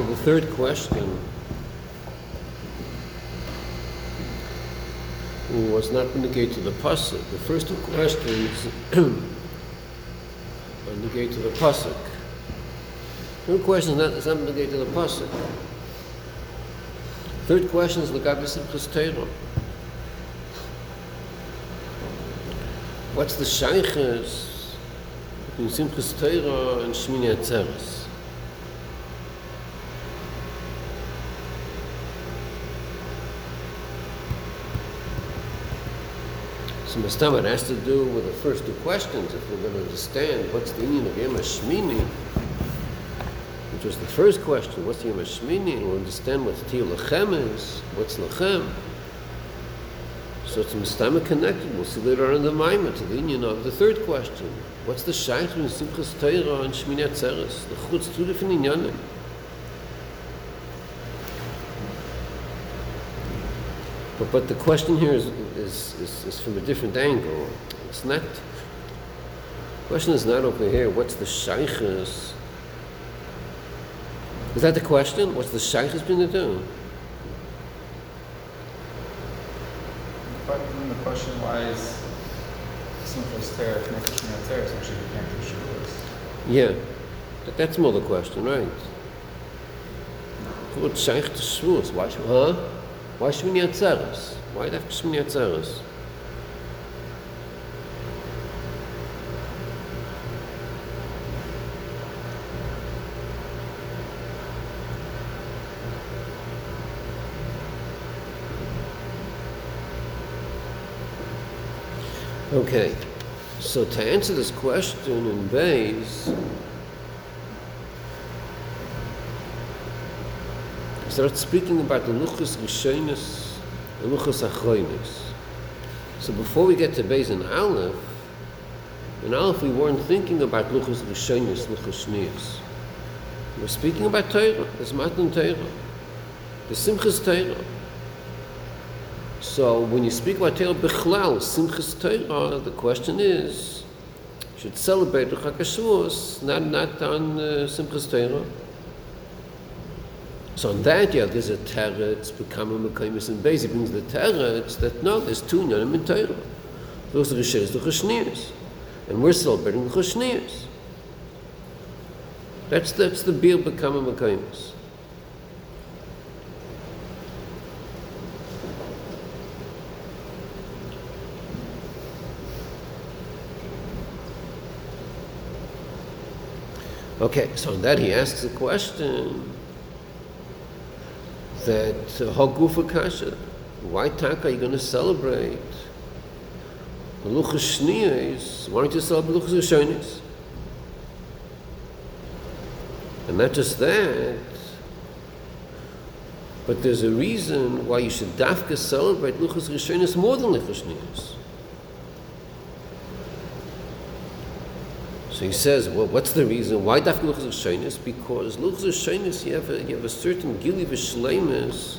So the third question was not negated to the pasuk. The first two questions are negated to the pasuk. Two questions not is not to the pasuk. Third question is Lagabi Simchas. What's the shaykhs between Simchas Torah and Shmini Atzeres? So Mustam, it has to do with the first two questions, if we're going to understand what's the meaning of Yom HaShmini, which was the first question, what's HaShmini, and we'll understand what Tiyah Lachem is, what's Lachem. So it's Mustam connected, we'll see later on in the Maimah, to the union of the third question. What's the Shaykh between Simchas Torah and Shmini Atzeres? The Chutz, two different inyanim. But, but the question here is, is, is, is from a different angle. It's not, the question is not over here, what's the shaykhs? Is that the question? What's the shaykhs been to do? But the question why is Simchas Torah connected to Shmini Atzeres when she became to Shavuos? Yeah, that, that's more the question, right? What shaykh to Shavuos? Why, should- huh? Why Shmini Atzeres? Why dafka Shmini Atzeres? Okay, so to answer this question in Bayes, start speaking about the Luchas Rishonis Achroinis. So before we get to Bayes and Aleph, in Aleph we weren't thinking about Luchas Rishonis, Luchas Shnias. We're speaking about Torah, there's Matan Torah, the Simchas Torah. So when you speak about Torah Bechlal, Simchas Torah, the question is, should celebrate the Chag not, not on uh, Simchas Torah. So on that, yeah, there's a teretz, becoming Mekaymis and Beis. He brings the teretz that no, there's two Nyanim in Torah. Those are the Rishes, the Chashnias. And we're celebrating the Chashnias. That's, that's the beer becoming Mekaymis. Okay, so on that he asks a question that Hagufa Kasha, why taka are you going to celebrate? Luchas Shniyas, why don't you celebrate Luchas Rishonis? And not just that, but there's a reason why you should dafka celebrate Luchas Rishonis more than Luchas Shniyas. So he says, well, what's the reason? Why dafka luchas rishonis? Because luchas rishonis, you have a, you have a certain gili v'shleimus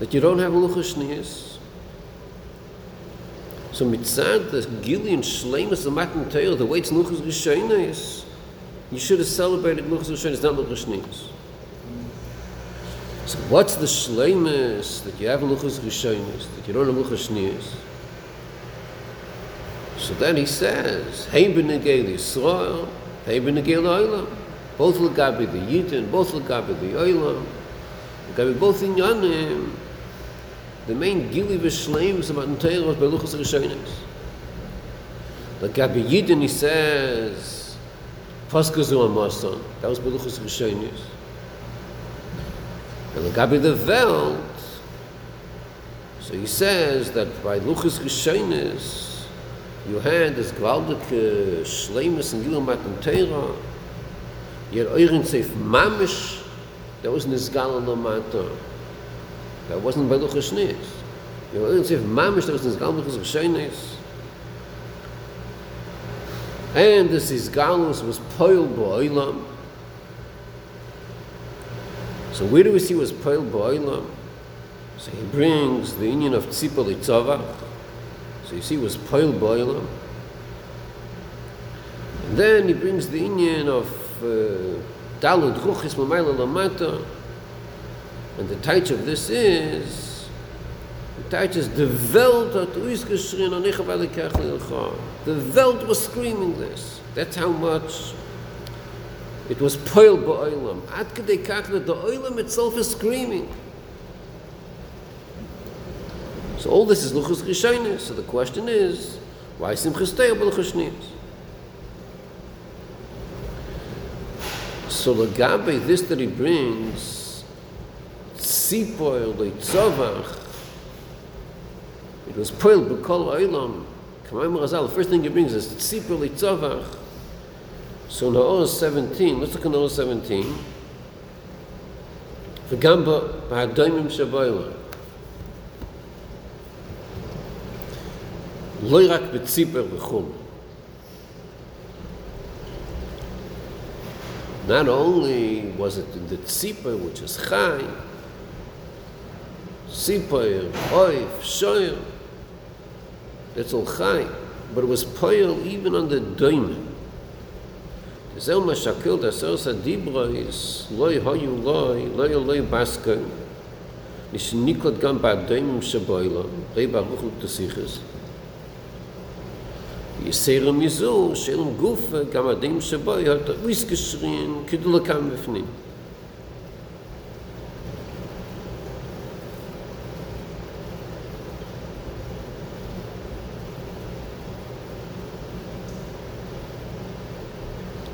that you don't have in luchas shnius. So mitzad the gili and shleimus of matan Torah, the way it's luchas rishonis, you should have celebrated luchas rishonis, not luchas shnius. So what's the shleimus that you have luchas rishonis that you don't have luchas shnius? So then he says, Hey b'negei Yisrael, hey b'negei l'olam. Both l'gabi the Yidin, both l'gabi the Olam, l'gabi both in Yanim. The main gili v'shleims of Matan Torah was by Luchas Rishonis. L'gabi Yidin, he says, Paskazu Amason, that was by Luchas Rishonis. And l'gabi the Veld, so he says that by Luchas Rishonis, you had this gewaltige Schleimus in Gilum Matan Teira, had Euren Seif Mamish, that was Nizgal on the Matan. That wasn't by Shneis. You had Euren Seif Mamish, that was Nizgal Luchas Rishonis. And this Izgalus was Poil Bo'olam. So where do we see was Poil Bo'olam? So he brings the union of Tzipor so you see, was Poil Boilam. And then he brings the Indian of uh, Dalud Ruchis Mamayla Lamata. And the title of this is the title is The Welt hat alle Kachel The Welt was screaming this. That's how much it was poil ba'olam. Ad kedei kach the oilam itself is screaming. So all this is Luchus Rishonis. So the question is, why Simchas Teir B'Luchus So Lagabe, this that he brings, Tzipoil, Leitzavach, it was Poil B'Kol aylam. Kamayim Razal, the first thing he brings is Tzipoil, Leitzavach. So Naor 17, let's look at Naor 17. V'gamba, B'Hadoimim Shaboilah. לא רק בציפר וחום. Not only was it in the tzipah, which is chai, tzipah, oif, shoyer, that's all chai, but it was poil even on the doimen. זהו מה שקל דסרס הדיברויס, לא יהיו לוי, לא יהיו לוי בסקה, נשניקות גם בעדיימים שבוילה, ראי ברוך הוא תסיכס. יסיר מזור, של גוף, גם הדין שבו יהיה ויסקשרין, כדלקם בפנים.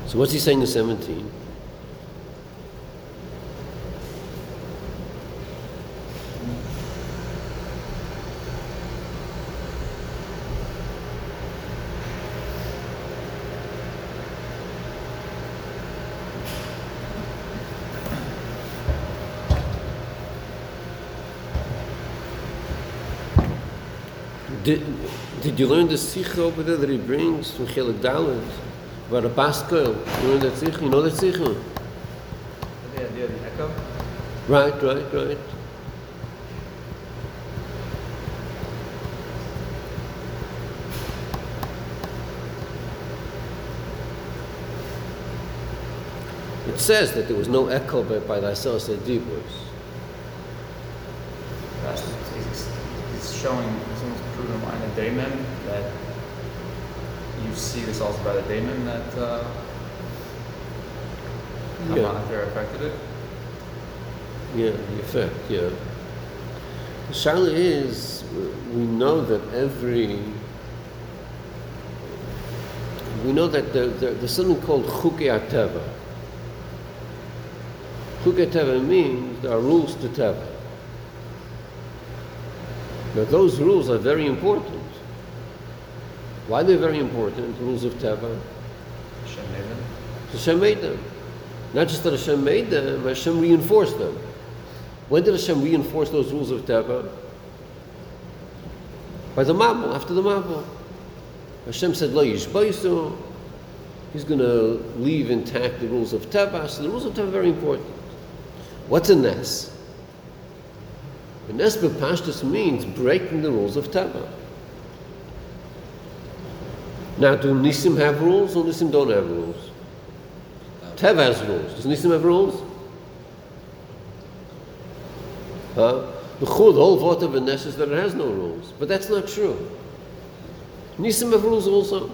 So what's he saying in 17? You learn the sikh over there that he brings from Chelik Dalit? About a baskel. You know that sikh? You know that sikh? The idea of the echo? Right, right, right. It says that there was no echo by, by the Asel Dibros. That's, he's, he's showing, he's almost proving line in Daemon that you see this also by the Daemon that uh, Yeah. Hamanather affected it. Yeah, the effect, yeah. The Shaila is, we know that every, we know that there, there, there's something called Chukei HaTeva. Chukei HaTeva means there are rules to Teva. Now those rules are very important. Why are they very important, rules of Teva? Hashem made them. Hashem made them. Not just that Hashem made them, Hashem reinforced them. When did Hashem reinforce those rules of Teva? By the Mabul, after the Mabul. Hashem said, Lo yishbaisu. He's going to leave intact the rules of Teva. So the rules of Teva are very important. What's a Nes? A Nes B'Pashtus means breaking the rules of Teva. Now, do Nisim have rules or Nisim don't have rules? Teva has rules. Does Nisim have rules? Huh? The whole vote of Nes is that it has no rules. But that's not true. Nisim have rules also.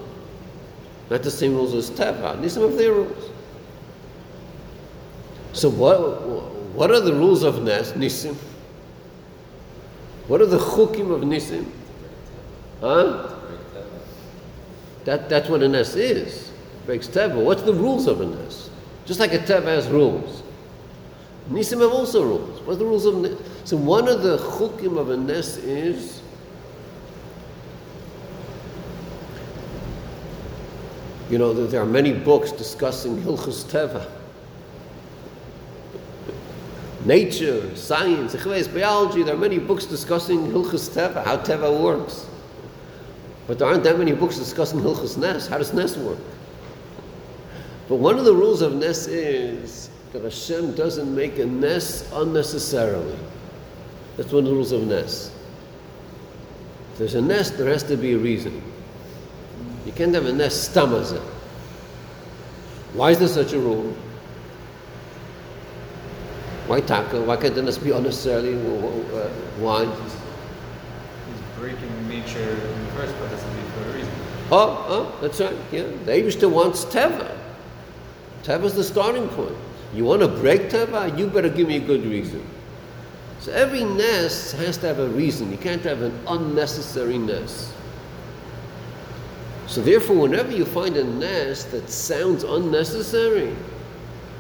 Not the same rules as Teva. Nisim have their rules. So what, what are the rules of Nes, Nisim? What are the chukim of Nisim? Huh? That, that's what a Nes is. Breaks Teva. What's the rules of a Nes? Just like a Teva has rules. Nisim have also rules. What's the rules of Nes? So one of the chukim of a Nes is you know, there are many books discussing Hilchus Teva. Nature, science, biology, there are many books discussing Hilchus Teva, how Teva works. But there aren't that many books discussing Hilchus Nes. How does Nes work? But one of the rules of Nes is that Hashem doesn't make a Nes unnecessarily. That's one of the rules of Nes. If there's a Nes, there has to be a reason. You can't have a Nes stamazah. Why is there such a rule? Why taka? Why can't the nes be unnecessarily? Uh, why? He's, breaking nature in the first place. To for a reason. Oh, oh, that's right. Yeah, the Eibushter wants teva. Teva's the starting point. You want to break teva? You better give me a good reason. So every nest has to have a reason. You can't have an unnecessary nest. So therefore, whenever you find a nest that sounds unnecessary,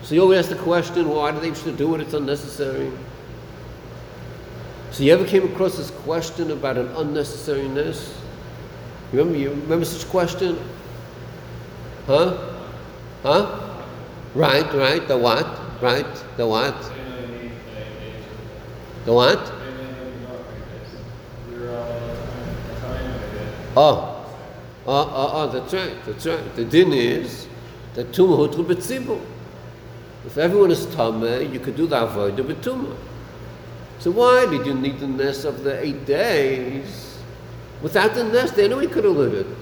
so you always ask the question, why do they to do it? It's unnecessary. So you ever came across this question about an unnecessary nest? You remember, you remember such question? Huh? Huh? Right, right, the what? Right, the what? The what? Oh, oh, oh, oh, that's right, that's right. The din is that tumah hutru betzibur. If everyone is tameh, you could do the avodah betumah. So why did you need the nest of the eight days? Without the nest, anybody could have lived it.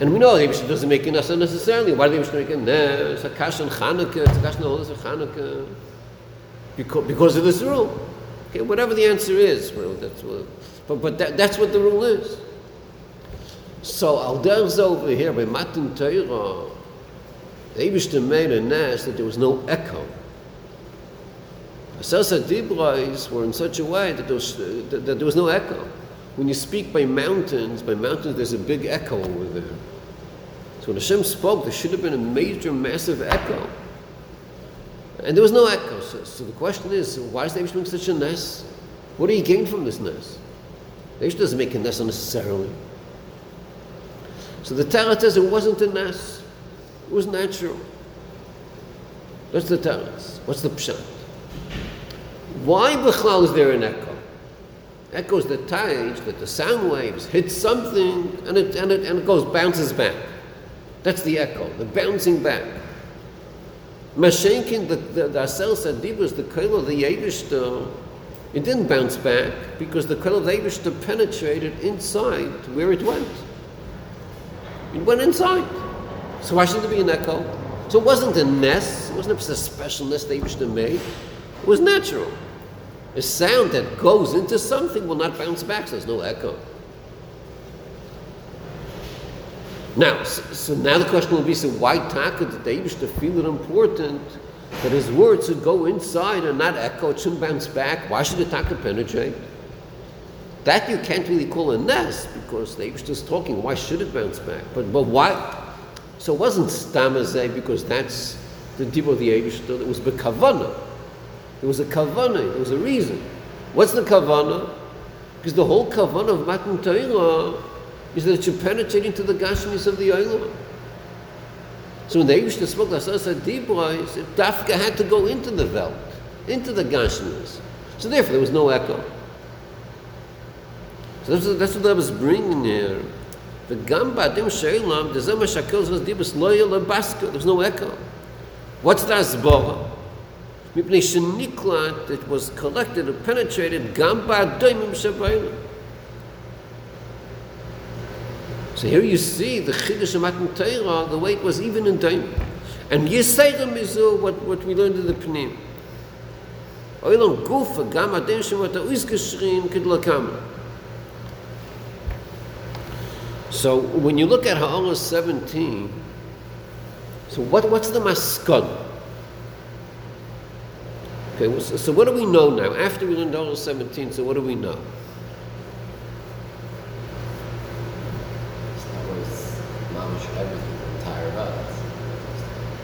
And we know the Abishah doesn't make a nest unnecessarily. Why do the Abishah make a nest? A kash on Chanukah, it's a kash on the of Chanukah. Because, because of this rule. Okay, whatever the answer is, well, that's what, but, but that, that's what the rule is. So Alder's over here by Matan Torah, the Abishah made a nest that there was no echo. Asasa Dibrais were in such a way that there, was, that, that there was no echo. When you speak by mountains, by mountains there's a big echo over there. So when Hashem spoke, there should have been a major, massive echo. And there was no echo. So, so the question is, why is the Eibush such a nest? What do you gain from this nest? The Eibush doesn't make a nest unnecessarily. So the Torah says it wasn't a nest. It was natural. That's the Torah. What's the pshat? Why Bechlal is there an echo? Echo is the taich that the sound waves hit something and it, and it, and it goes, bounces back. That's the echo, the bouncing back. Mashenkin, the, the, the Asel Sadibus, the Kol of the Yevishter, it didn't bounce back because the Kol of the Yevishter penetrated inside where it went. It went inside. So why shouldn't there be an echo? So it wasn't a nest, it wasn't a special nest the Yevishter made. It was natural. A sound that goes into something will not bounce back, so there's no echo. Now, so, now the question will be, so why Taka did the to feel it important that his words should go inside and not echo, it shouldn't bounce back? Why should the Taka penetrate? That you can't really call a nest because the Eibush is talking. Why should it bounce back? But but why? So it wasn't stamazeh because that's the deep of the Eibush. It was bekavana. There was a kavana. There was a reason. What's the kavana? Because the whole kavana of Matan Torah is that it should penetrate into the gashmis of the Olam. So when they used to smoke Lasasa Dibrais, Dafka had to go into the Veld, into the gashmis. So therefore there was no echo. So that's, that's what I was bringing here. The Gamba Adim Sheilam, the Zema Shakil Zos Dibus Loya Labaska, there's no echo. What's the Asbora? Mipnei Sheniklat, it was collected and penetrated Gamba Adim Shabayim. So here you see the Chiddush of Matan Torah, the way it was even in time. And Yisayim is what, what we learned in the Pnim. Oilon Gufa, Gam Adem Shemot HaUizgeschrin Kidlakam. So when you look at Ha'ala 17, so what, what's the maskon? Okay, so, so what do we know now? After we learned Ha'ala 17, so what do we know?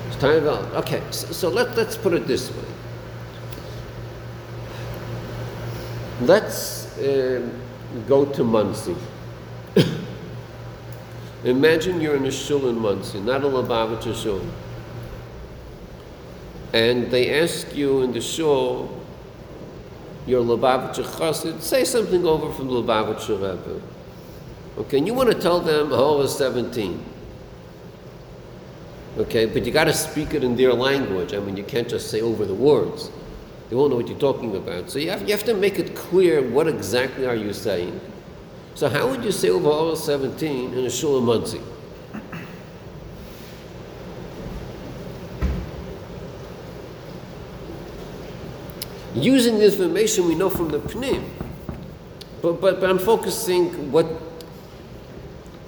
It's time development. Okay, so, so let, let's put it this way. Let's uh, go to Monsey. Imagine you're in a shul in Monsey, not a Lubavitcher shul. And they ask you in the shul, you're Lubavitcher chassid, say something over from Lubavitcher Rebbe. Okay, and you want to tell them, oh, is 17. Okay, but you got to speak it in their language. I mean, you can't just say over the words. They won't know what you're talking about. So you have, you have to make it clear what exactly are you saying. So how would you say over all 17 in a shul Monsey? using the information we know from the Pnim. But, but, but I'm focusing what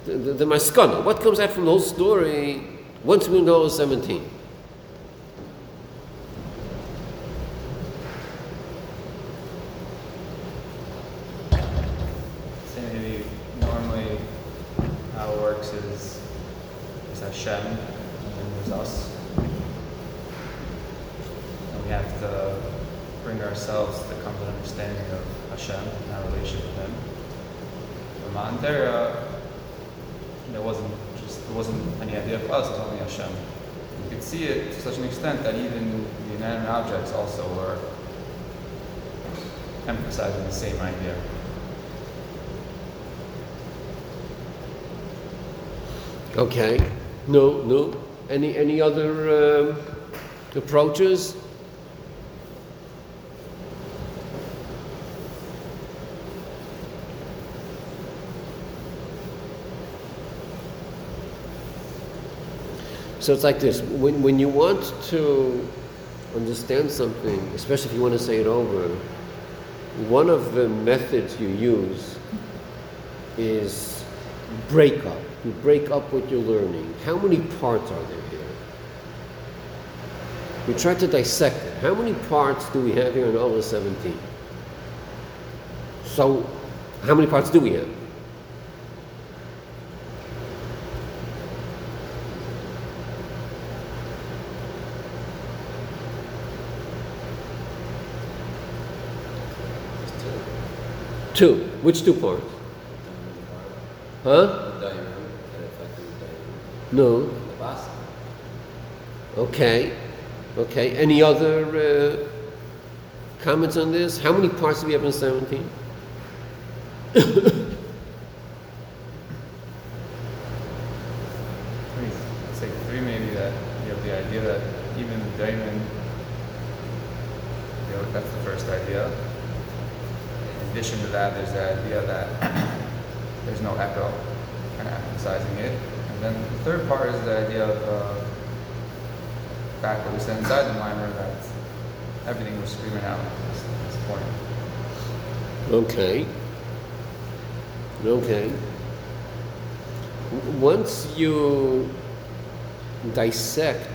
the, the, the maskana, what comes out from the whole story once we know 17. Say maybe normally how it works is there's Hashem and then there's us. And we have to bring ourselves to come to an understanding of Hashem and our relationship with Him. For Matan Torah, there wasn't just there wasn't any idea of us, it was only Hashem. You could see it to such an extent that even the inanimate objects also were emphasizing the same idea. Okay. No, no. Any, any other um, approaches? So it's like this when, when you want to understand something, especially if you want to say it over, one of the methods you use is break up. You break up what you're learning. How many parts are there here? We try to dissect it. How many parts do we have here in Ola 17? So, how many parts do we have? Two. Which two parts? Huh? No. Okay. Okay. Any other uh, comments on this? How many parts do we have in 17? three, I'd say three maybe that you have the idea that even Damon, you know, that's the first idea. In addition to that, there's the idea that there's no echo, kind of emphasizing it. And then the third part is the idea of uh, the fact that we said inside the mimer that everything was screaming out at this, at this point. Okay. Okay. Once you dissect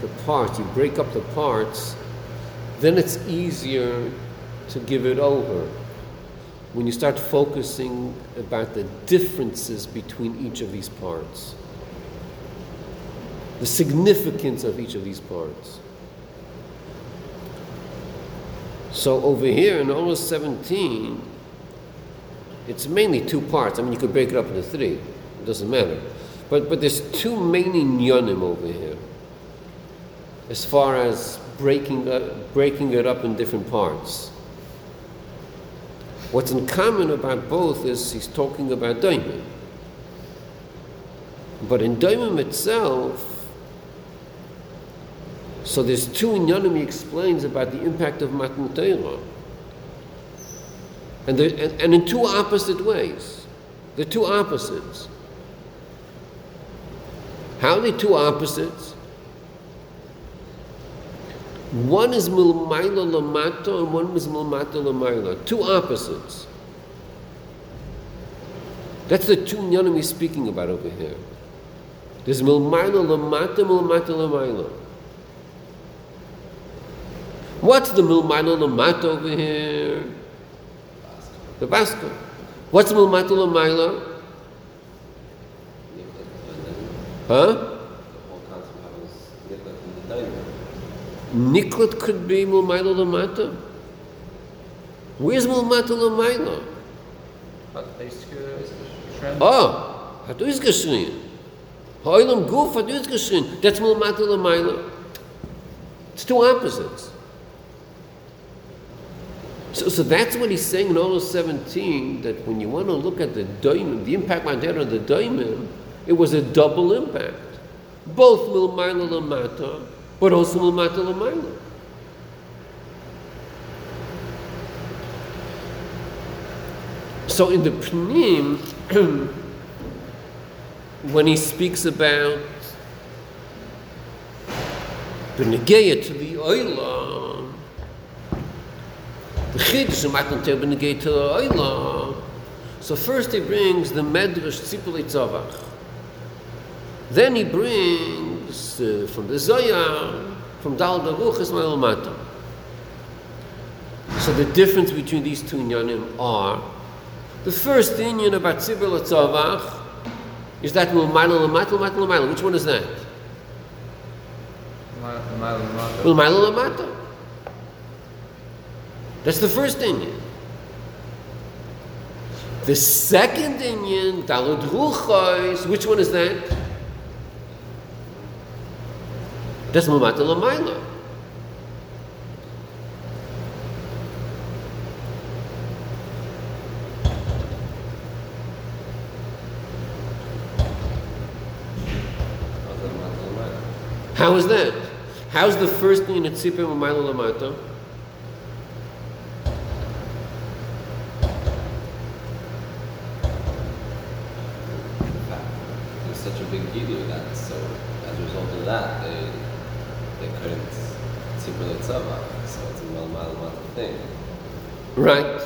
the parts, you break up the parts, then it's easier to give it over. When you start focusing about the differences between each of these parts, the significance of each of these parts. So over here in Ola 17, it's mainly two parts. I mean, you could break it up into three. It doesn't matter. But, but there's two main inyanim over here. As far as breaking, up, breaking it up in different parts. What's in common about both is he's talking about daimon. But in daimon itself, so there's two inyanim he explains about the impact of Matan Torah. And, there- and, and in two opposite ways. They're two opposites. How are they two opposites? One is milmaila lamato and one is milmata lamaila. Two opposites. That's the two inyanim he's speaking about over here. There's milmaila lamata, milmata lamaila. What's the milmaila lamata over here? The Vasco. What's milmata lamaila? Huh? Niklat could be milmaila lamata. Where's they trend. Oh, hat is geschrien. Heulam guf hat is geschrien. That's milmata lamaila. It's two opposites. So, so that's what he's saying in all 17, that when you want to look at the diamond, the impact on of the diamond, it was a double impact. Both milmaila lamata, but also milmata lamaila. So in the Pnim, when he speaks about the Negeya to the Oilam, Chiddush of Matan Torah B'negei Torah Oila. So first he brings the Medrash Tzipuli Tzavach. Then he brings uh, from the Zohar, from Dal Daruchas Ma'al Matan. So the difference between these two inyanim are the first inyan about Tzibur Tzavach is that Mulmaila Lamata Lamata Lamaila. Which one is that? Mulmaila Lamata. That's the first inyan. The second inyan, Dalud Ruchos, which one is that? That's Mulmata Lamaila. How is that? How's the first thing in Tzipim Umayla Lamata? There's such a big gilu that so as a result of that they they couldn't tzipur tzava, so it's a mal mal mal thing. Right.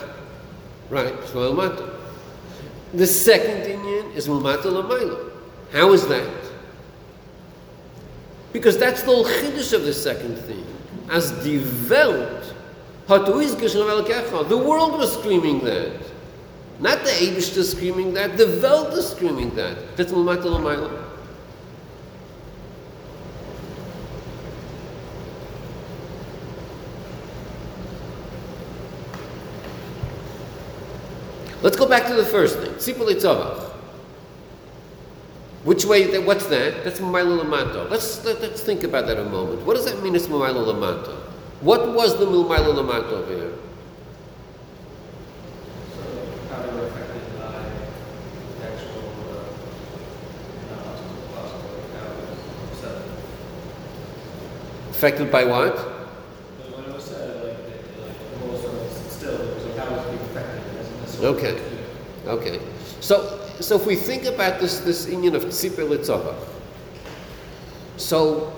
Right. Shmuel Mata. The second inyan is Mulmata Lamayla. How is that? Because that's the whole of the second thing. As uizgesh The world was screaming that. Not the Abishta screaming that, the Welt is screaming that. That's Mulmata Lamayla. Let's go back to the first thing. Tzipul Tzavach. Which way, what's that? That's Mamayla Lamato. Let's, let, us think about that a moment. What does that mean, it's Mamayla Lamato? What was the Mamayla Lamato over here? So how they were affected by the actual uh, Affected by what? When it was said, like, it- like the whole sort of still, it was like how was it being affected? It wasn't necessarily- Okay. Okay. So, so if we think about this, this union of Tzipel Litzavach, so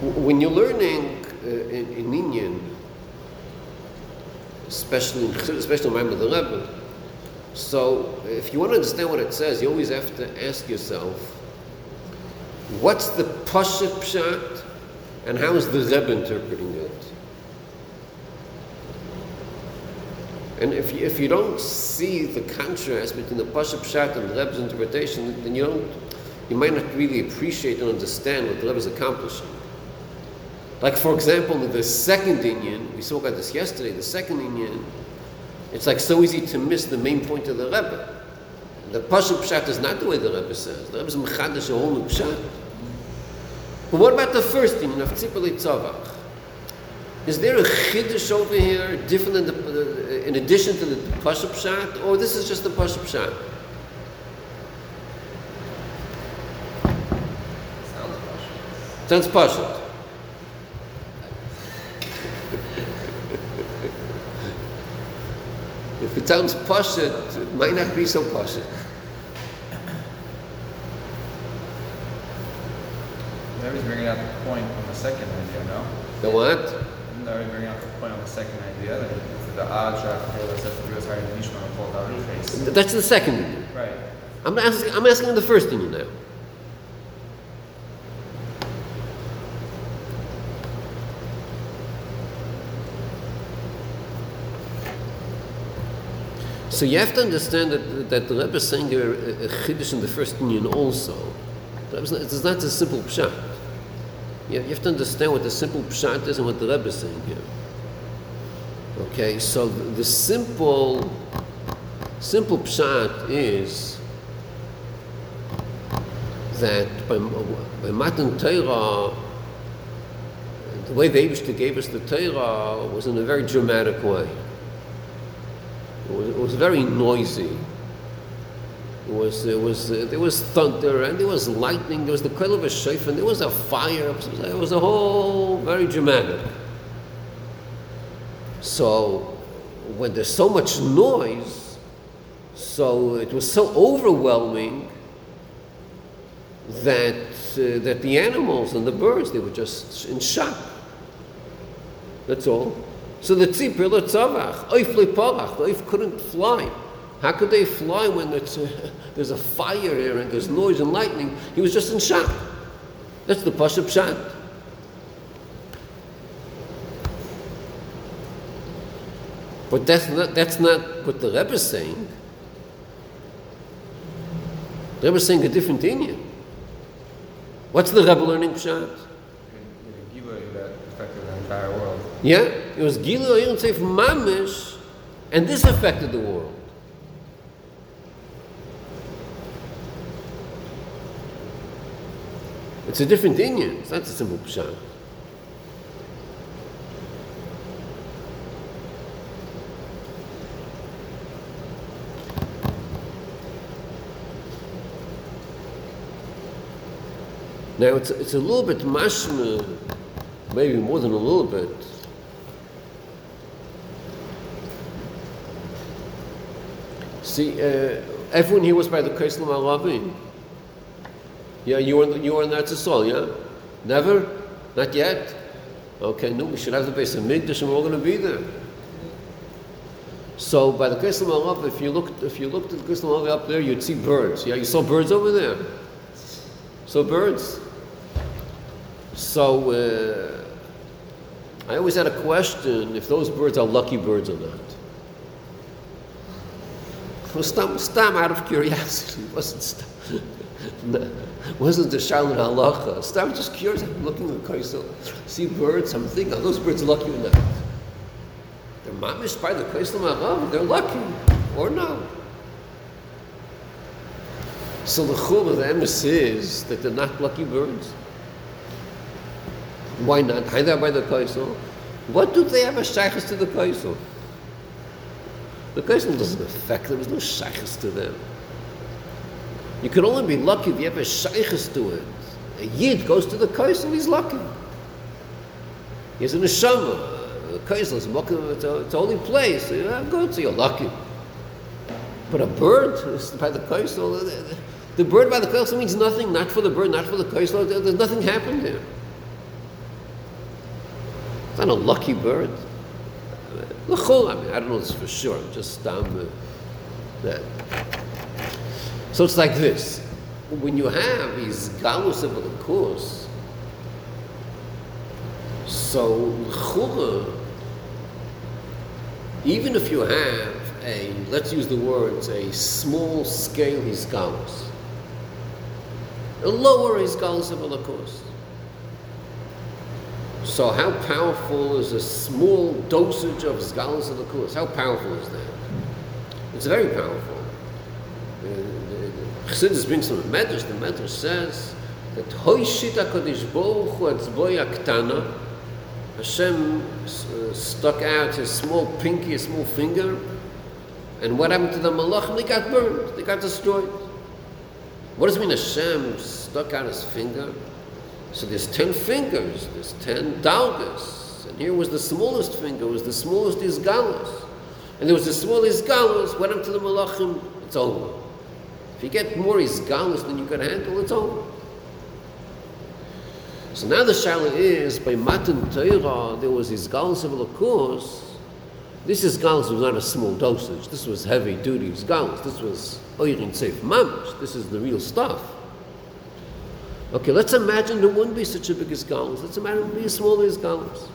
when you're learning uh, in, in Inyan, especially in especially in the Rebbe, so if you want to understand what it says, you always have to ask yourself, what's the Pasha Pshat, and how is the Rebbe interpreting it? And if you, if you don't see the contrast between the Pasha Pshat and the Rebbe's interpretation, then you don't, you might not really appreciate and understand what the Rebbe is accomplishing. Like, for example, the second Inyan, we spoke about this yesterday, the second Inyan, it's like so easy to miss the main point of the Rebbe. The Pasha Pshat is not the way the Rebbe says. The Rebbe is Mechadash, a whole new Pshat. But what about the first Inyan of Tzipali Tzavach? Is there a chiddush over here different than the, uh, in addition to the pashup shot, or oh, this is just the pashup shot? Sounds pashup. if it sounds pashup, it might not be so pashup. They're bringing out the point on the second idea, no? The what? Already bringing out the point on the second idea that the odd track that says the US higher than Nishma and Paul Daruch That's the second. Right. I'm asking. I'm asking the first Inyan now. So you have to understand that, that the Rebbe is saying a, a chiddush in the first union also. The not- It's not a simple pshat. You you have to understand what the simple pshat is and what the Rebbe is saying here. Okay, so the simple, simple pshat is that by, by Matan Torah, the way the Abishta gave us the Torah was in a very dramatic way. It was, it was very noisy. It was, it was, uh, there was thunder and there was lightning. There was the call of a shofar and there was a fire. It was a whole very dramatic. So when there's so much noise, so it was so overwhelming that uh, that the animals and the birds they were just in shock. That's all. So the tzipur letzavach, oif leporach, the oif couldn't fly. How could they fly when it's, uh, there's a fire here and there's noise and lightning? He was just in shock. That's the pashup shot. But that's not, that's not what the Rebbe is saying. The Rebbe is saying a different Indian. What's the Rebbe learning pshat? Yeah, it was Gilu Ayin Seif Mamish, and this affected the world. It's a different Indian. It's not a simple pshat. Now it's, it's a little bit mashma, maybe more than a little bit. See, uh, everyone here was by the Kaislam Alavin. Yeah, you were you were in Tzal, yeah? Never? Not yet? Okay, no, we should have the base of Migdash and we're all going to be there. So by the Kaislam Alav, if you looked if you looked at the Kaislam Alav up there, you'd see birds. Yeah, you saw birds over there. So birds. So uh, I always had a question if those birds are lucky birds or not. Well, stam, stam out of curiosity. It wasn't stam, wasn't the Shalom halacha. Stam just curious. I'm looking at the kaisel, see birds. I'm thinking, are those birds lucky or not? They're mamish by the kaisel halacha. They're lucky or no? So the chum of the emes is that they're not lucky birds. Why not? Either by the kaisel. What do they have a shaykhs to the kaisel? The kaisel doesn't affect them. There's no shaykhs to them. You can only be lucky if you have a shaykhs to it. A yid goes to the kaisel, he's lucky. He's in a neshama. The kaisel is a, it's a holy place. Yeah, good, so you're lucky. But a bird by the kaisel. The, the bird by the kaisel means nothing. Not for the bird, not for the kaisel. There's nothing happened there. It's not a lucky bird. L'chol, I mean, I don't know this for sure. I'm just um, that. So it's like this. When you have these galus of the course, so l'chol, even if you have a, let's use the words, a small scale hisgalus, a lower hisgalus of the course. So how powerful is a small dosage of Sgalus of the Kuz? How powerful is that? It's very powerful. Chassidus brings from the Medrash. The Medrash says that Hoishit HaKadosh Baruch Hu Atzboya Ktana Hashem uh, stuck out his small pinky, a small finger, and what happened to the Malachim? They got burned. They got destroyed. What does it mean Hashem stuck out his finger? So there's ten fingers, there's ten dalgas, and here was the smallest finger, was the smallest isgalus. And there was the smallest galus, went up to the malachim, it's over. If you get more isgalus than you can handle, it's over. So now the shaila is, by Matan Torah, there was isgalus of Lakus. This isgalus was not a small dosage, this was heavy duty isgalus. This was oirin seif mamish, this is the real stuff. Okay, let's imagine there wouldn't be such a big as Isgalus. Let's imagine it would be smaller Isgalus.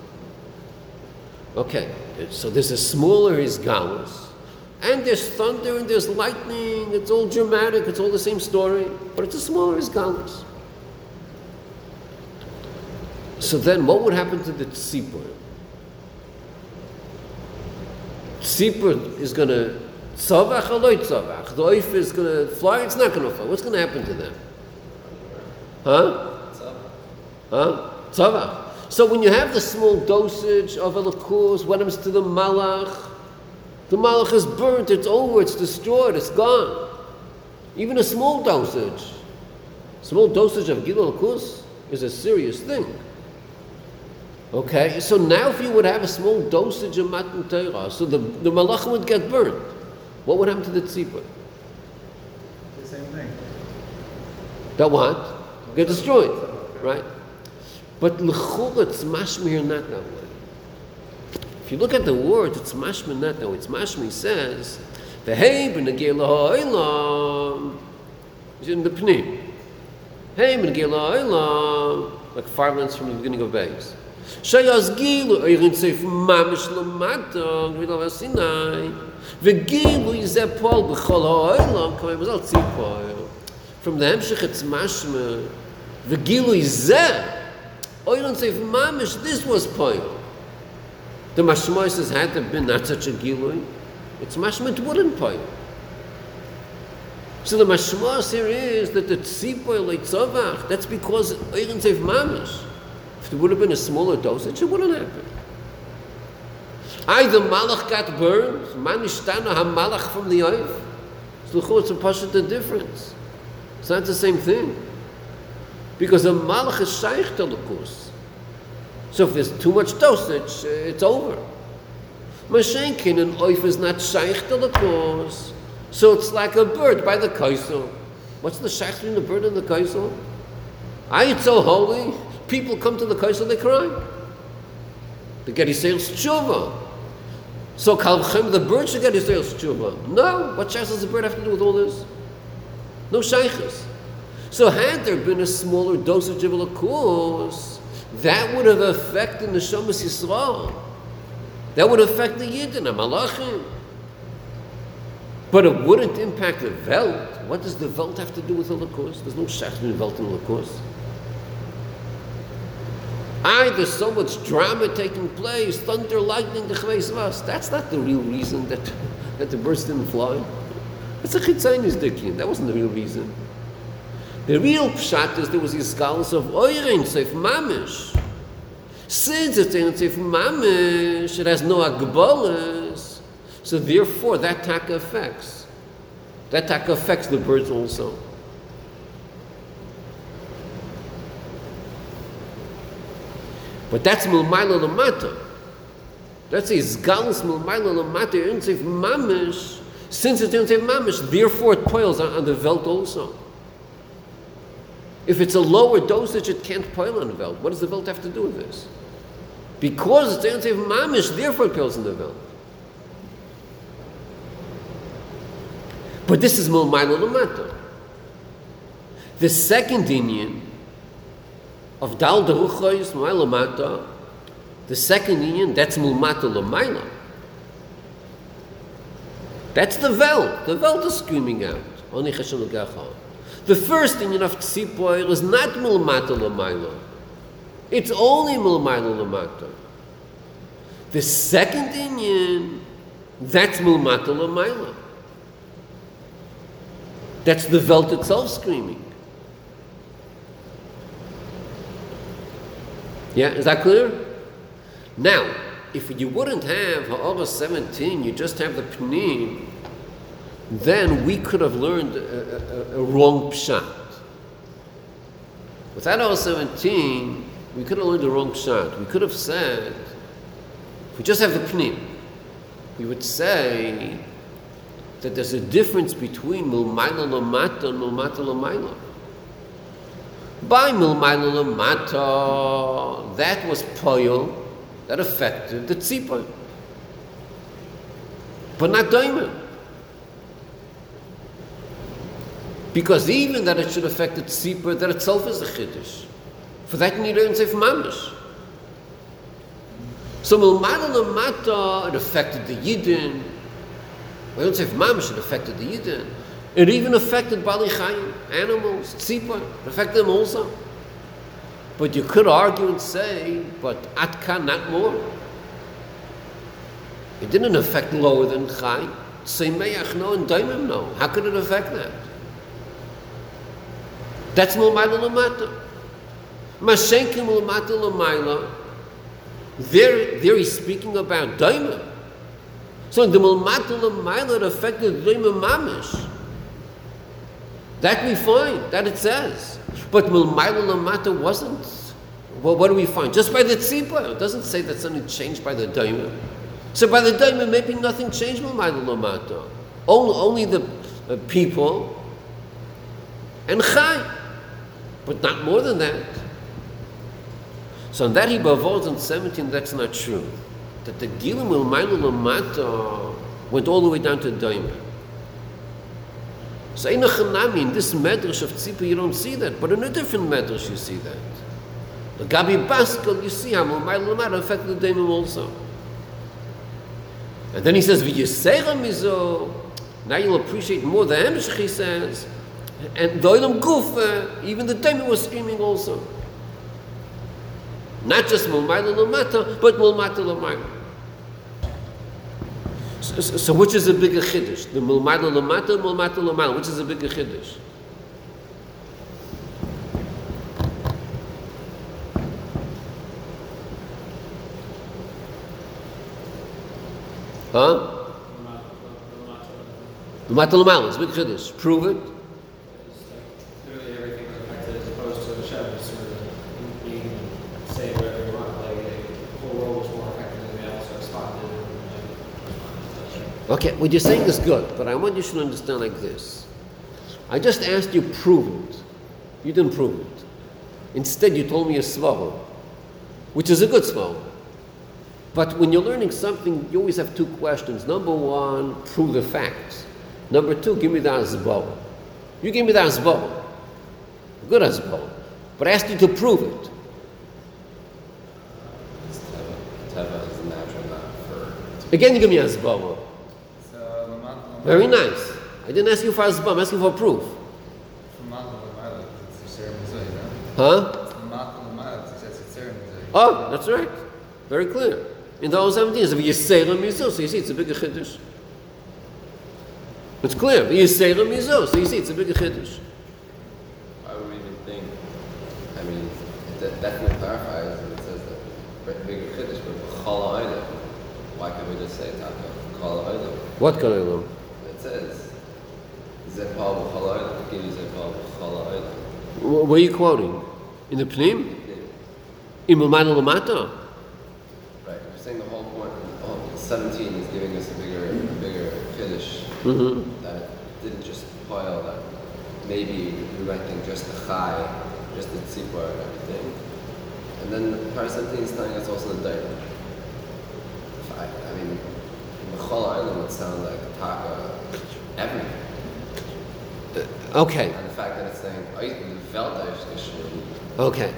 Okay, so there's a smaller Isgalus, and there's thunder and there's lightning. It's all dramatic. It's all the same story, but it's a smaller Isgalus. So then, what would happen to the tzipur? Tzipur is going to tzavach or tzavach. The oif is going to fly. It's not going to fly. What's going to happen to them? Huh? Huh? Tzavach. So when you have the small dosage of Elokus, what happens to the malach? The malach is burnt, it's over, it's destroyed, it's gone. Even a small dosage, small dosage of Gil Elokus is a serious thing. Okay, so now if you would have a small dosage of Matan Torah, so the, the malach would get burnt, what would happen to the tzipah? The same thing. That what? Get destroyed, right? But l'chul it's mashmir not that way. if you look at the words, it's mashma not though. It's mashma. Says, "V'hei b'negei la'olam." It's in the pnim. Hey b'negei la'olam. Like five lines from the beginning of Bays. Shayaz gilu oirin seif mamish lamata gvilav Sinai. V'gilu yizeh pol b'chol ha'olam kamei mazal tzipol. From the Hemshech it's mashma. V'gilu yizeh oirin seif mamish. This was poil. The mashma says had there been not such a gilu, it's mashma it wouldn't poil. So the mashmas here is that the tzipoy leitzavach, that's because oirin seif mamish. If there would have been a smaller dosage, it wouldn't happen. Either malach got burned, manishtana ha-malach from the oif. So it's a the difference. It's not the same thing. Because the malach is shaykh to lukus. So if there's too much dosage, uh, it's over. Mashenkin, and oif is not shaykh to lukus. So it's like a bird by the kaisel. What's the shaykh between the bird and the kaisel? I it's so holy. People come to the kaisel, they cry. The get Yisrael's tshuva. So kalchem, the bird should get Yisrael's tshuva. No, what shaykh does the bird have to do with all this? No shaykhs. So had there been a smaller dosage of lakus, that would have affected the Shomas Yisrael. That would affect the Yidden, the Malachim. But it wouldn't impact the Welt. What does the Welt have to do with the Lakus? There's no Shach between Welt and Lakus. Aye, there's so much drama taking place, thunder, lightning, the Chveis That's not the real reason that, that the birds didn't fly. It's a Chitzainis Dikkin. That wasn't the real reason. The real pshat is there was these scholars of Oirin, Seif Mamish. Since it's in Seif Mamish, it has no agbolas, so therefore that taka affects. That taka affects the birds also. But that's milmaila lamata. That's a zgalus milmaila lamata in Seif Mamish. Since it's in Seif Mamish, therefore it poils on, on the Welt also. If it's a lower dosage, it can't poil on the Welt. What does the Welt have to do with this? Because it's Seif Mamish, therefore it poils on the Welt. But this is Milmaila Lamata. The second inyan of Dal Milmaila Lamata, the second inyan, that's Milmata Lamaila. That's the Welt. The Welt is screaming out. Oni Cheshem Legacha. The first inyan of Tzipoil is not Milmata Lamaila. It's only Milmaila Lamata. The second inyan, that's Milmata Lamaila. That's the Welt itself screaming. Yeah, is that clear? Now, if you wouldn't have Ha'ara 17, you just have the Pnim, then we could have learned a, a, a wrong Pshat. Without Ha'ara 17, we could have learned a wrong Pshat. We could have said, if we just have the Pnim, we would say that there's a difference between Milmaila Lamata and Milmata Lamaila. By Milmaila Lamata, that was Poyo, that affected the Tzipah. But not Daimon. Because even that it should affect the Tzipah, that itself is a Chiddush. For that you need to say Mamish. So Milmaila Lamata, it affected the Yidden, we don't say mamish it affected the Yidden. It even affected Bali Chayim, animals, tzipa, it affected them also. But you could argue and say, but Atka not more. It didn't affect lower than Chai. Seimeach no and Daimim no. How could it affect that? That's Mulmaila Lamata. Mashenkim Mulmata Lamaila. There, there he's speaking about Daimim. So the Mulmatul Mailat affected the Mamish. That we find, that it says. But Mulmatul Mata wasn't. Well, what do we find? Just by the tzipah. It doesn't say that something changed by the daimah. So by the daimah, maybe nothing changed Mulmatul Mata. Only, only the uh, people and Chai. But not more than that. So in that he bavos in 17, that's not true. that the Gilim Milmailu Lamata went all the way down to Daima. So in Chanami, in this medrash of Tzipah, you don't see that, but in a different medrash you see that. The Gabi Baskel, you see how Milmailu Lamata affected the Daimim also. And then he says, V'yisera mizo, now you'll appreciate more the Hemshech, he says, and Doilam Gufa, uh, even the Daimim was screaming also. Not just Mulmaila Lamata, but Mulmata Lamaila. So, so, so which is a bigger chiddush? The Mulmaila Lamata Mulmata Lamaila? Which is a bigger chiddush? Huh? Lamata Lamaila is a big chiddush. Prove it. Clearly, everything was affected as opposed to the Shabbos sort of being say whatever you want. Like the whole world was more affected than they also responded. And, Okay, what you're saying is good, but I want you to understand like this. I just asked you prove it. You didn't prove it. Instead, you told me a svara, which is a good svara. But when you're learning something, you always have two questions. Number one, prove the facts. Number two, give me the asbara. You gave me the asbara. Good asbara. But I asked you to prove it. Teva. Teva is natural not for. Again, you give me asbara. Very nice. I didn't ask you for a asbara, I'm asking for proof. Lamat Lamat, it's a ceremony, no? Huh? Lamat Lamat, it's a ceremony. Oh, that's right. Very clear. In the old 17, it's Yisera Mizo, so you see it's a bigger Chiddush. It's clear. Yisera Mizo, so you see it's a bigger Chiddush. Why would even think? I mean, de- definitely clarifies and it says that bigger chiddush, but chala oilam. Why can't we just say taka chala oilam? What I learn? It says zepal b'chala oilam. Give you zepal b'chala oilam. Wh- Where are you quoting? In the Pnim? In Mulmana Lamata? Right. You're saying the whole point. Oh, 17 is giving us a bigger, a bigger kiddush. Mm-hmm. That didn't just spoil that. Maybe we might think just the chai, just the tzipor and everything. And then part 17 is telling us also the daim. I, I mean, B'chol Island would sound like taka everything. Okay, And the fact that it's saying, oh, you felt okay.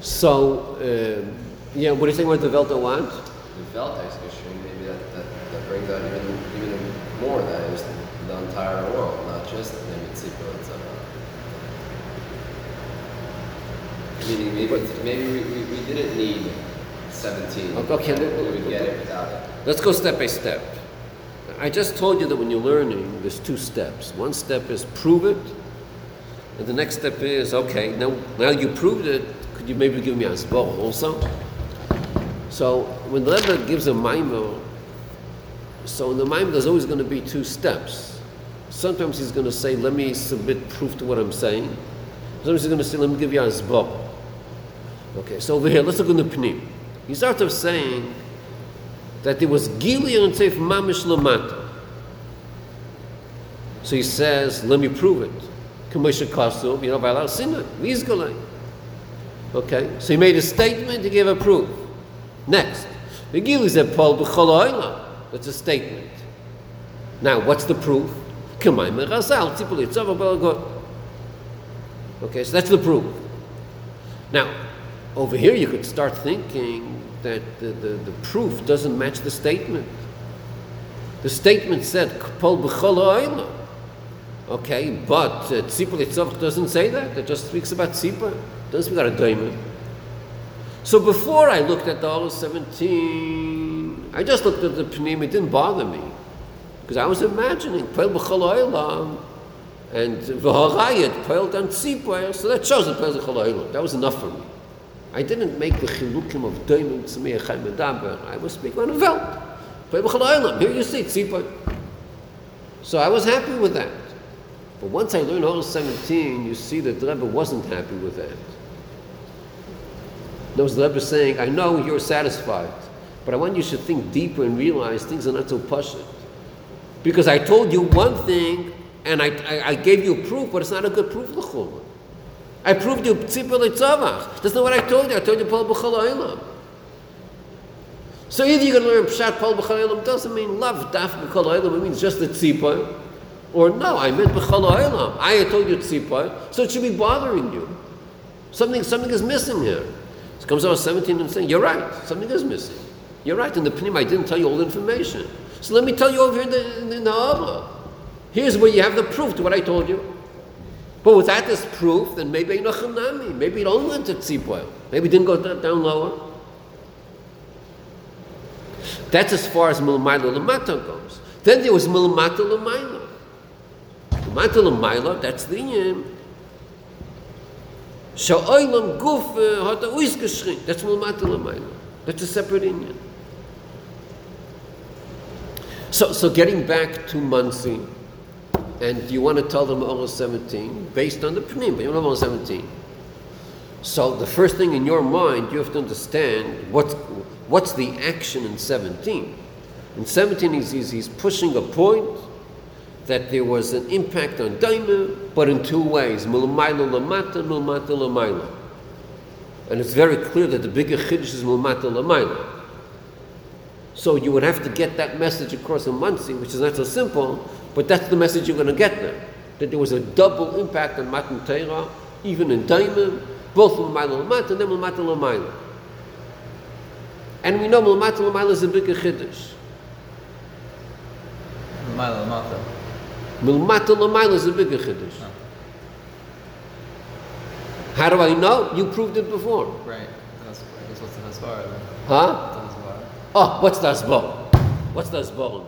So, um, yeah, what are you saying about the Velta want? the felt maybe that, that, that brings out even even more that it the entire world, not just maybe tzipor itself. Meaning maybe maybe we, we, we didn't need 17. Okay, we would get it without it. Let's go step by step. I just told you that when you're learning, there's two steps. One step is prove it, and the next step is okay. Now, now you proved it. Could you maybe give me a zbor also? So when the Rebbe gives a maimah, so in the maimah there's always going to be two steps. Sometimes he's going to say, "Let me submit proof to what I'm saying." Sometimes he's going to say, "Let me give you a zbor." Okay, so over here, let's look in the pnim. He starts off saying that it was Gilead and Seif Mamish Lamata. So he says, let me prove it. Kamosha Kasub, you know, by Sinai, Vizgalai. Okay, so he made a statement, he gave a proof. Next, the Gilead said, Paul B'chol That's a statement. Now, what's the proof? Kamay Merazal, Tzipuli, Tzava Balagot. Okay, so that's the proof. Now, over here you could start thinking that the, the, the proof doesn't match the statement. The statement said, Kpol b'chol ha'olam." Okay, but uh, Tzipor Litzavach doesn't say that. It just speaks about Tzipor. It doesn't speak about a diamond. So before I looked at the all 17, I just looked at the Pnim. It didn't bother me. Because I was imagining, Kpol b'chol ha'olam, and v'harayit, Tzipor. So that shows the Kpol. That was enough for me. I didn't make the chilukim of doimim tzmeir chaim medaber. I was speaking on a velt. Here you see tzipor. So I was happy with that. But once I learned all 17, you see that the Rebbe wasn't happy with that. Was the Rebbe saying, I know you're satisfied, but I want you to think deeper and realize things are not so pushing. Because I told you one thing, and I, I, I gave you proof, but it's not a good proof, l'chumah. I proved you tzipor litzavach. That's not what I told you. I told you Paul b'chol. So either you're going to learn Pshat Pal B'chol doesn't mean love Daf B'chol it means just the tzipah. Or no, I meant B'chol Olam. I told you tzipah, so it should be bothering you. Something, something is missing here. It comes out 17 and saying, you're right, something is missing. You're right, in the Pnim I didn't tell you all the information. So let me tell you over here in the, in the. Here's where you have the proof to what I told you. But without this proof, then maybe chanami. Maybe it only went to tzipah. Maybe it didn't go down, lower. That's as far as milmaila lamata goes. Then there was milmata lamaila. Milmata lamaila, that's the yin. Sha'oilam guf hata uiskashrin. That's milmata lamaila. That's a separate inyan. So, so getting back to Monsey, and you want to tell them all 17 based on the Pnim, but you don't have 17. So the first thing in your mind, you have to understand what's, what's the action in 17. In 17, he's, he's, he's pushing a point that there was an impact on Daima, but in two ways, Mulmaila Lamata, Mulmata Lamaila. And it's very clear that the bigger Chiddush is Mulmata Lamaila. So you would have to get that message across in Monsey, which is not so simple, but that's the message you're going to get there. That there was a double impact on Matan Torah, even in Daimon, both L'mayla L'mata and then L'mata L'mayla. And we know L'mata L'mayla is a bigger Chiddush. Mila Mata. L'mata L'mayla is a bigger Chiddush. Oh. How do I know? You proved it before. Right. That's, I guess what's the Hasbara then? Huh? The Hasbara. Oh, what's the Asbara? What's the Asbara in there?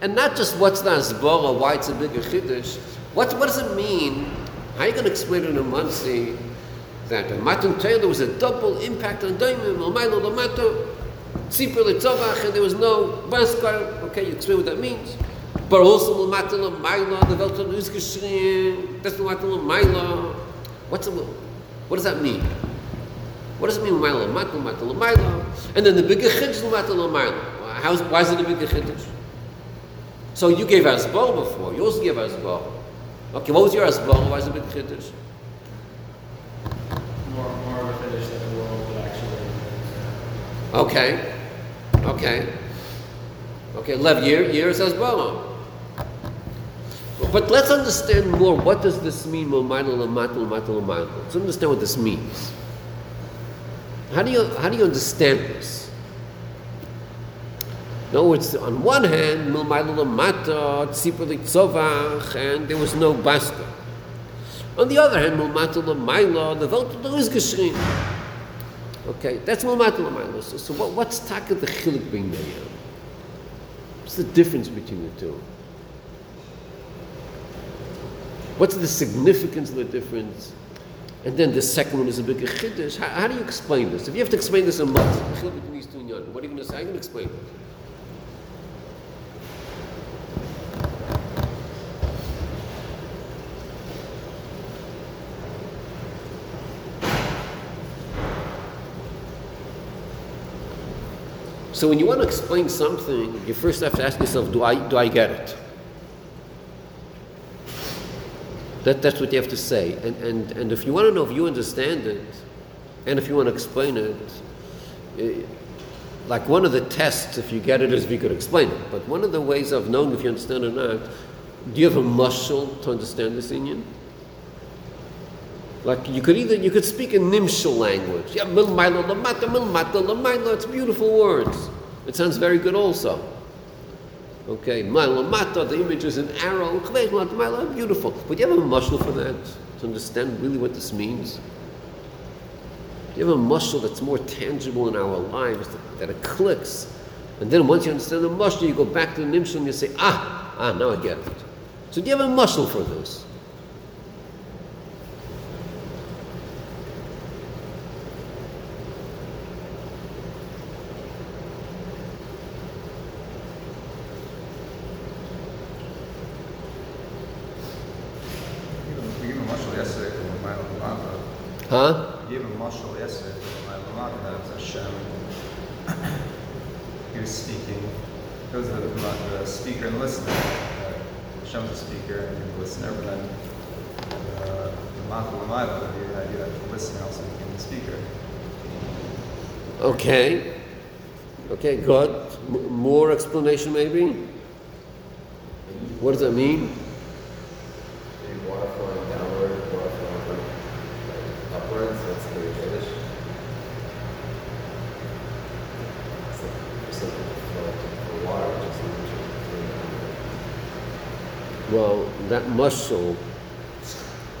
And not just what's the Asbara, why it's a bigger Chiddush. What, what does it mean? How are you going to explain in Monsey that in Matan Torah there was a double impact on Daimim, L'mayla L'mata, Tzipur L'tzavach, and there was no Baskar. Okay, you explain what that means. But also L'mata L'mayla, the Welt of that's L'mata L'mayla. What's the, what does that mean? What does it mean, L'mata, L'mata L'mayla? And then the bigger Chiddush, L'mata L'mayla. How's, why is it a bigger Chiddush? So you gave Asbal before, you also gave Asbal. Okay, what was your Asbal? Why is it a big Chiddush? More, more of a finish than the world would actually. Okay. Okay. Okay, Lev, year, year says Bala. But let's understand more. What does this mean? L'mayla, l'mata, l'mata, l'mayla? Let's understand what this means. How do you how do you understand this? In other words, on one hand, and there was no basta. On the other hand, the Welt is geschrien. Okay, that's Mulmat Lamayla. So, so what, what's taka the chilik being there? What's the difference between the two? What's the significance of the difference? And then the second one is a bigger chiddush. How, how do you explain this? If you have to explain this in months, what are you going to say? You going to explain it? So when you want to explain something, you first have to ask yourself, do I, do I get it? That, that's what you have to say. And, and, and if you want to know if you understand it, and if you want to explain it, eh, like one of the tests, if you get it, is if you could explain it. But one of the ways of knowing if you understand it or not, do you have a mushal to understand this inyan? Like you could either you could speak in Nimshal language. Yeah, milmailo lamata milmata lamailo. It's beautiful words. It sounds very good also. Okay, mata. The image is an arrow. Beautiful. But you have a mushal for that to understand really what this means? You have a mushal that's more tangible in our lives that, that it clicks? And then once you understand the mushal, you go back to the nimshal and you say, ah, ah, now I get it. So do you have a mushal for this? We gave a mushal yesterday from the Mile Lamata. Huh? A mushal yesterday Lamata that Hashem. he was speaking. It was the, the speaker and listener. Uh, Hashem's the speaker and the listener, but then uh, the Mata Lamata, the idea that the listener also became the speaker. Okay. Okay, good. M- more explanation maybe? What does that mean? Maybe water flowing downward, water flowing like, upwards, that's the Yiddish. It's like, just like the flow of water, just in Well, that mushal,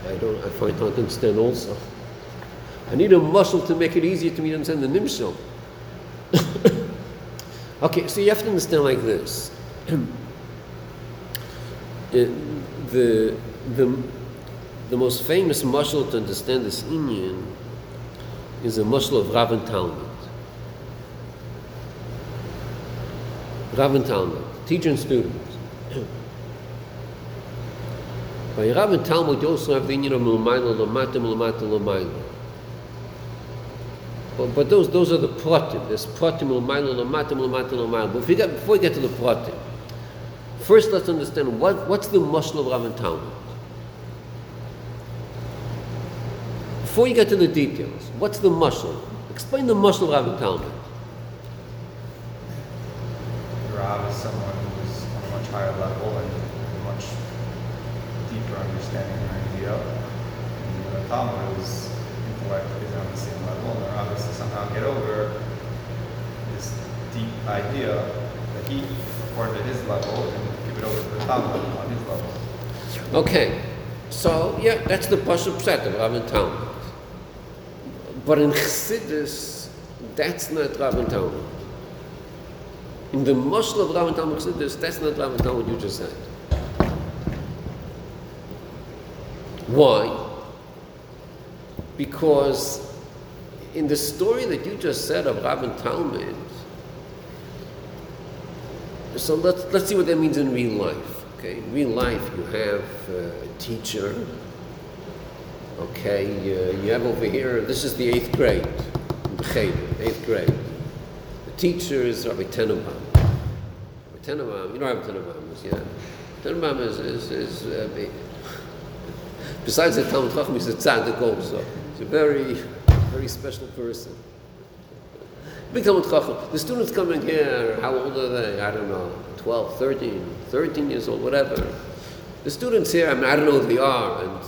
I don't, I find hard to understand also. I need a mushal to make it easier to me to understand the nimshal. okay, so you have to understand like this. It- the, the, the most famous mushal to understand this inyan is a mushal of Rav and Talmud. Rav Talmud, teacher and student. By Rav and Talmud, also have the inyan of Mulmaila, Lamata, Mulmata, Lamaila. But, but those, those are the pratim. There's pratim, Mulmaila, Lamata, Mulmata, Lamaila. But if get, before we get to the pratim, first let's understand what, what's the mushal of Rav and Talmud. Before you get to the details, what's the mushal? Explain the mushal of Rav and Talmud. Rav is someone who's on a much higher level and understanding and idea. And the Talmud is intellect is on the same level, and they're obviously somehow get over this deep idea that he, according to his level, and give it over to the Talmud on his level. Okay, so yeah, that's the Pasha Pshat of and Talmud. But in Chassidus, that's not and Talmud. In the mushal of and Talmud Chassidus, that's not and Talmud you just said. Why? Because in the story that you just said of Rav and Talmud, so let's, let's see what that means in real life. Okay, in real life, you have uh, a teacher. Okay, uh, you have over here, this is the eighth grade, eighth grade. The teacher is Rabbi Tenenbaum. Rabbi Tenenbaum, you know Rabbi Tenenbaum is, yeah? Tenenbaum is, is, is uh, besides the Talmud Chacham, he's a tzaddik also. He's a very, very special person. Big Talmud Chacham. The students coming here, how old are they? I don't know, 12, 13, 13 years old, whatever. The students here, I mean, I don't know who they are, and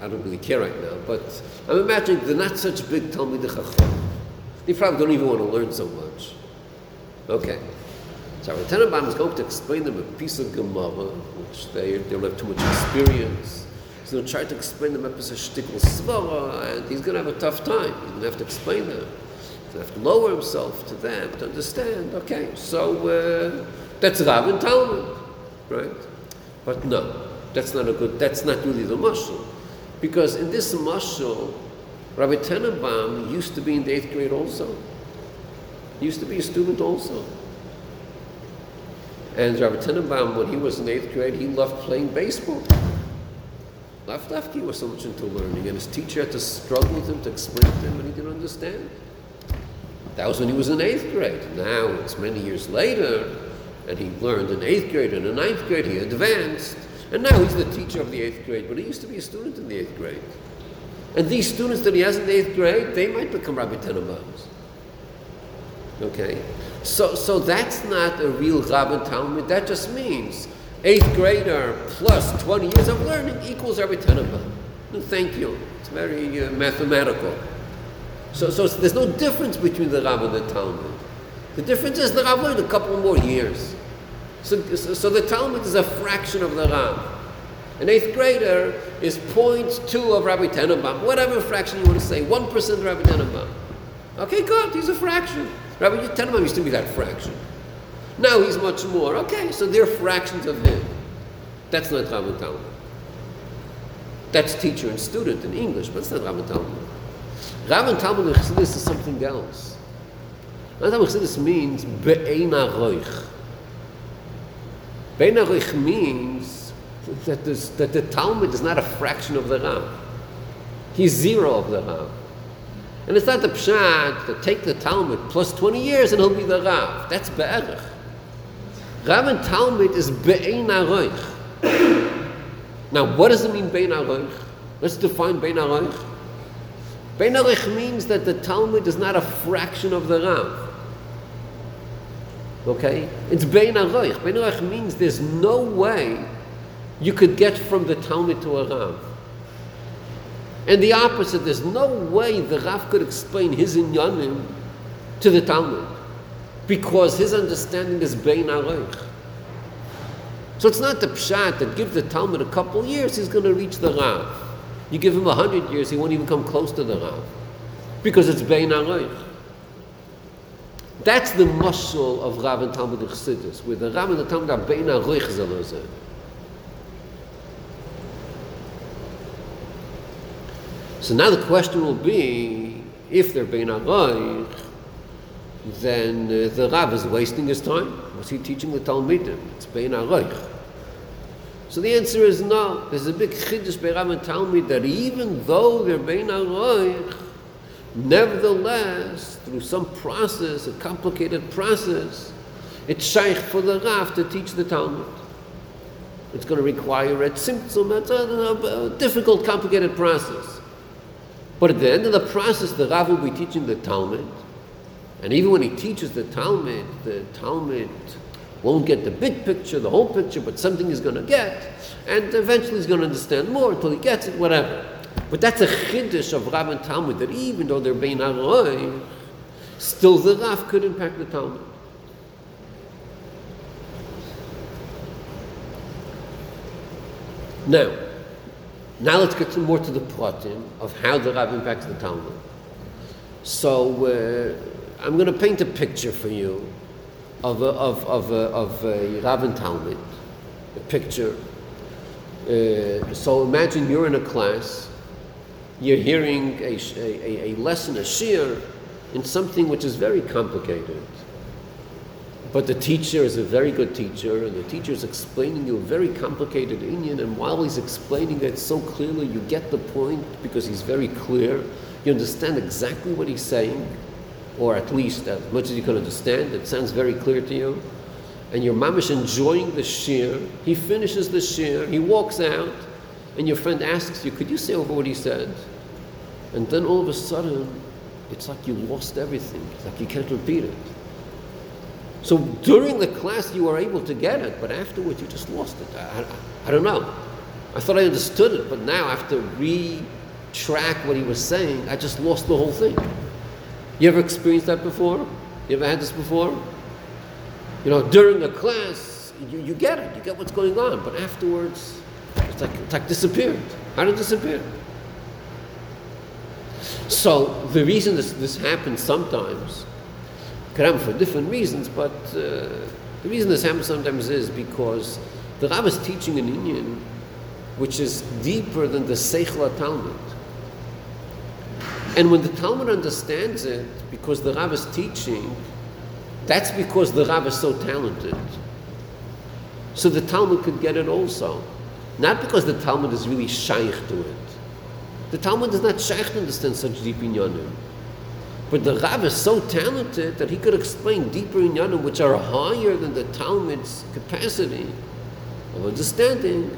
I don't really care right now, but I'm imagining they're not such big Talmud Chacham. They probably don't even want to learn so much. Okay. So Rabbi Tenenbaum is going to explain them a piece of Gemara, which they, they don't have too much experience. So he'll try to explain piece of shtickle svara, and he's going to have a tough time. He's going to have to explain them. He's going to have to lower himself to them to understand. Okay, so uh, that's Rav and Talmud, right? But no, that's not a good, that's not really the mashal. Because in this mashal, Rabbi Tenenbaum used to be in the eighth grade also. He used to be a student also. And Rabbi Tenenbaum, when he was in eighth grade, he loved playing baseball. He was so much into learning, and his teacher had to struggle with him to explain to him, and he didn't understand. That was when he was in eighth grade. Now it's many years later, and he learned in eighth grade and in ninth grade. He advanced, and now he's the teacher of the eighth grade. But he used to be a student in the eighth grade. And these students that he has in the eighth grade, they might become Rabbi Tenenbaums. Okay, so so that's not a real Rabbi Talmud. That just means eighth grader plus twenty years of learning equals Rabbi Tenenbaum. No, thank you. It's very uh, mathematical. So, so there's no difference between the Rav and the Talmud. The difference is the Rav learned a couple more years. So, so, the Talmud is a fraction of the Rav. An eighth grader is 0.2 of Rabbi Tenenbaum, whatever fraction you want to say, 1% of Rabbi Tenenbaum. Okay, good, he's a fraction. Rabbi Tenenbaum used to be that fraction. Now he's much more. Okay, so they're fractions of him. That's not Rabbi Talmud. That's teacher and student in English, but it's not Rabbi Talmud. And Talmud in Chassidus is something else. And Talmud Chassidus means be'ein aroich. Be'ein aroich means that, that the Talmud is not a fraction of the Rav. He's zero of the Rav. And it's not the pshat to take the Talmud plus 20 years and he'll be the Rav. That's be'erich. Rav and Talmud is be'ein aroich. Now, what does it mean be'ein aroich? Let's define be'ein aroich. Bein Arich means that the Talmud is not a fraction of the Rav. Okay? It's Bein Aroich. Bein Aroich means there's no way you could get from the Talmud to a Rav. And the opposite, there's no way the Rav could explain his inyanim to the Talmud because his understanding is Bein Aroich. So it's not the pshat that gives the Talmud a couple years, he's going to reach the Rav. You give him a hundred years, he won't even come close to the Rav because it's Bein Aroich. That's the mushal of Rav and Talmud and Chassidus, where the Rav and the Talmud are Bein Aroich Zelozeh. So now the question will be, if they're Bein Aroich, then uh, the Rav is wasting his time. Was he teaching the Talmidim? It's Bein Aroich. So the answer is no. There's a big chiddush by Rav and Talmud that even though they're Bein Aroich, nevertheless, through some process, a complicated process, it's shaykh for the Rav to teach the Talmud. It's going to require a tzimtzum, it's a, a difficult, complicated process. But at the end of the process, the Rav will be teaching the Talmud. And even when he teaches the Talmud, the Talmud won't get the big picture, the whole picture, but something he's going to get. And eventually he's going to understand more until he gets it, whatever. But that's a chiddush of Rav and Talmud, that even though they're bein aroy, still the Rav could impact the Talmud. Now, now let's get more to the pratim of how the Rav impacts the Talmud. So uh, I'm going to paint a picture for you of a, of of a, of a Talmud, a picture. Uh, so imagine you're in a class, you're hearing a, a, a lesson, a shir, in something which is very complicated. But the teacher is a very good teacher, and the teacher is explaining you a very complicated inyan, and while he's explaining it so clearly, you get the point because he's very clear. You understand exactly what he's saying, or at least as much as you can understand. It sounds very clear to you. And your mamish enjoying the shir. He finishes the shir, he walks out, and your friend asks you, Could you say over what he said? And then all of a sudden, it's like you lost everything. It's like you can't repeat it. So during the class, you were able to get it, but afterwards, you just lost it. I, I, I don't know. I thought I understood it, but now, after re-track what he was saying, I just lost the whole thing. You ever experienced that before? You ever had this before? You know, during a class, you, you get it, you get what's going on, but afterwards, it's like, it's like disappeared. How did it disappear? So the reason this, this happens sometimes, could happen for different reasons, but uh, the reason this happens sometimes is because the Rav is teaching an inyan which is deeper than the Seichla Talmud. And when the Talmud understands it, because the Rav is teaching, that's because the Rav is so talented. So the Talmud could get it also. Not because the Talmud is really shaykh to it. The Talmud is not shaykh to understand such deep inyanim. But the Rav is so talented that he could explain deeper inyanim which are higher than the Talmud's capacity of understanding.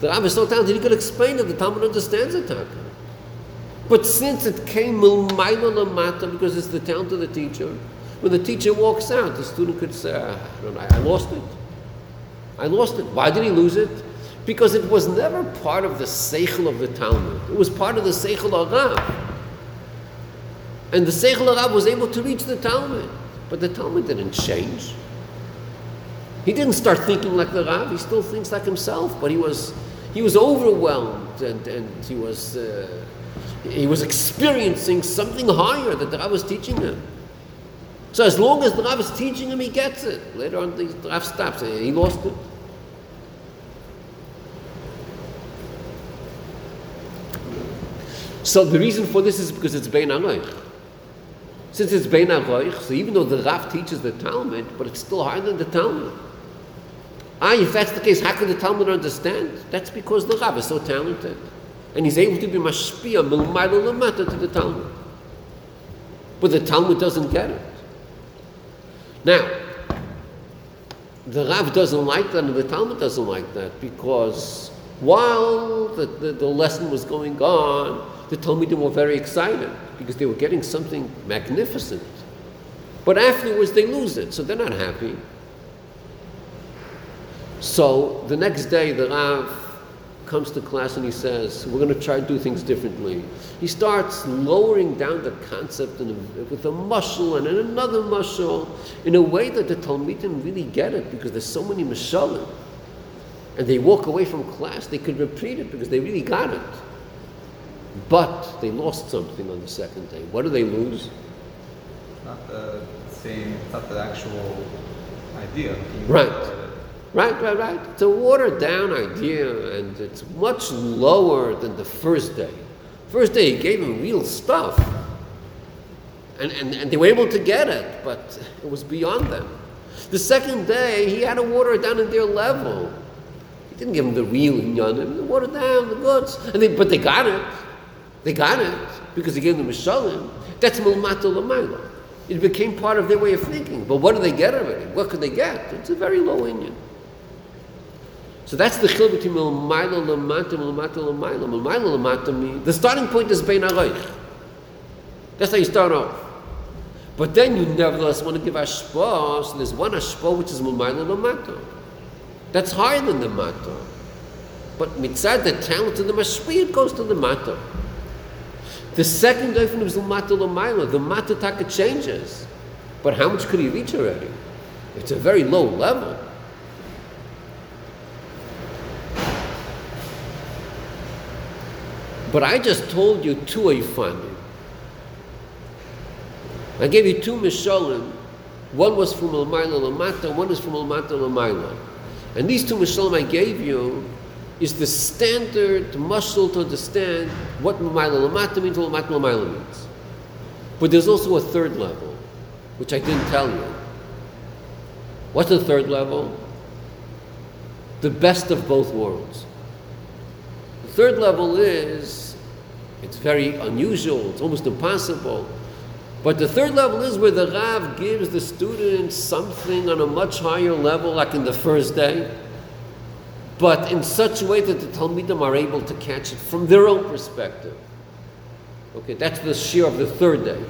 The Rav is so talented he could explain that the Talmud understands it. Taka. But since it came because it's the talent of the teacher, when the teacher walks out, the student could say, "Ah, I lost it. I lost it. Why did he lose it? Because it was never part of the seichel of the Talmud. It was part of the seichel of Rav. And the seichel of Rav was able to reach the Talmud. But the Talmud didn't change. He didn't start thinking like the Rav. He still thinks like himself. But he was, he was overwhelmed and, and he was... Uh, he was experiencing something higher that the Rav was teaching him. So as long as the Rav is teaching him, he gets it. Later on, the Rav stops. He lost it. So the reason for this is because it's Bein Aroich. Since it's Bein Aroich, so even though the Rav teaches the Talmud, but it's still higher than the Talmud. Ah, if that's the case, how can the Talmud understand? That's because the Rav is so talented. And he's able to be mashpia milmayla lamata to the Talmud. But the Talmud doesn't get it. Now, the Rav doesn't like that, and the Talmud doesn't like that, because while the, the, the lesson was going on, the Talmudim were very excited, because they were getting something magnificent. But afterwards they lose it, so they're not happy. So the next day the Rav comes to class and he says, We're going to try to do things differently. He starts lowering down the concept in a, with a mushal and in another mushal in a way that the Talmidim really get it because there's so many mashalim. And they walk away from class, they could repeat it because they really got it. But they lost something on the second day. What do they lose? It's not the same, it's not the actual idea. Right. Right, right, right. It's a watered down idea, and it's much lower than the first day. First day, he gave them real stuff. And, and, and they were able to get it, but it was beyond them. The second day, he had to water it down in their level. He didn't give them the real inyanim, he watered down the goods. And they, but they got it. They got it because he gave them a shalim. That's mulmata lamayla. It became part of their way of thinking. But what do they get of it? What could they get? It's a very low inyan. So that's the chil between Milmaila Lamata, Milmata Lamaila. Milmaila Lamata means the starting point is Bein Arayich. That's how you start off. But then you nevertheless want to give Ashpa, so there's one Ashpa which is Milmaila Lamata. That's higher than the Mata. But mitzad the talent of the Mashpi, it goes to the Mata. The second definition is Lamata Lamaila. The Mata Taka changes. But how much could he reach already? It's a very low level. But I just told you two Eifanim. I gave you two Mishalim. One was from Elmaila Lamata, and one is from Elmata Lamaila. And these two Mishalim I gave you is the standard mushal to understand what Lamaila Lamata means, what Lamata Lamaila means. But there's also a third level, which I didn't tell you. What's the third level? The best of both worlds. Third level is, it's very unusual, it's almost impossible. But the third level is where the Rav gives the student something on a much higher level, like in the first day, but in such a way that the Talmidim are able to catch it from their own perspective. Okay, that's the shear of the third day.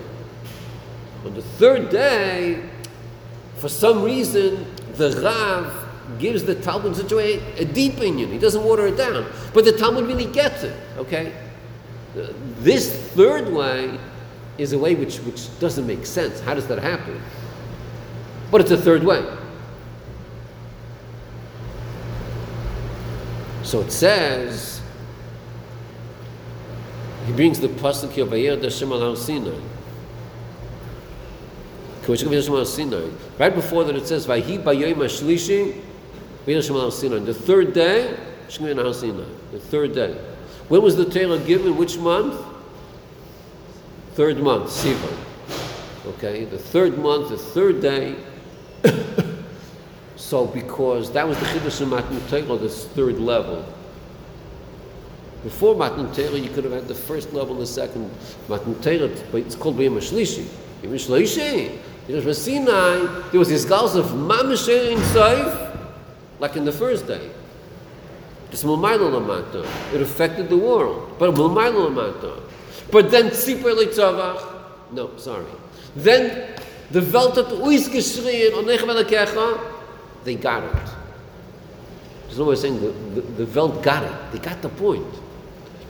On the third day, for some reason, the Rav gives the Talmud such a way a deep opinion. He doesn't water it down. But the Talmud really gets it, okay? This third way is a way which, which doesn't make sense. How does that happen? But it's a third way. So it says, he brings the pasuk here, Vayir Hashem al Sinai. Right before that it says, Vayhi Bayoim Ashlishi, Vayir Hashem al Sinai. The third day. The third day. When was the Torah given? Which month? Third month, Sivan. Okay, the third month, the third day. so, because that was the Chiddush of Matan Torah, this third level. Before Matan Torah, you could have had the first level the second. Matan Torah, but it's called B'yam Shlishi. B'yam Shlishi. It was Sinai. There was this gals of Mamisher in Saif, like in the first day. It's Lamata. It affected the world. But Lamata. But then Tzipur Litzavach. No, sorry. Then the Welt hat uitgeschrien, Onech Velakecha. They got it. There's no way of saying the, the, the Welt got it. They got the point.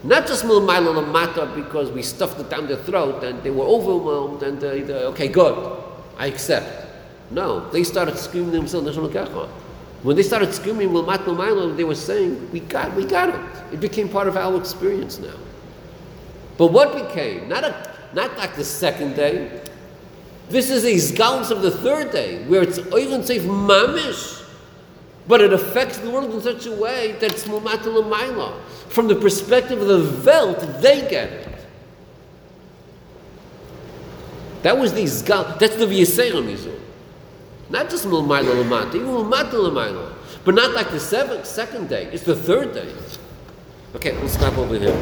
Not just Lamata because we stuffed it down their throat and they were overwhelmed and they, they, okay, good. I accept. No, they started screaming themselves, Neshama Kecha. When they started screaming Wilmat Milo, they were saying, We got we got it. It became part of our experience now. But what became? Not a not like the second day. This is a zgalus of the third day, where it's even safe Mamish. But it affects the world in such a way that it's Mumatal Maila. From the perspective of the Welt, they get it. That was the zgal. That's the Mizul. Not just Milmaila Lamata, even Milmata Lamaila. But not like the seventh, second day. It's the third day. Okay, we'll stop over here.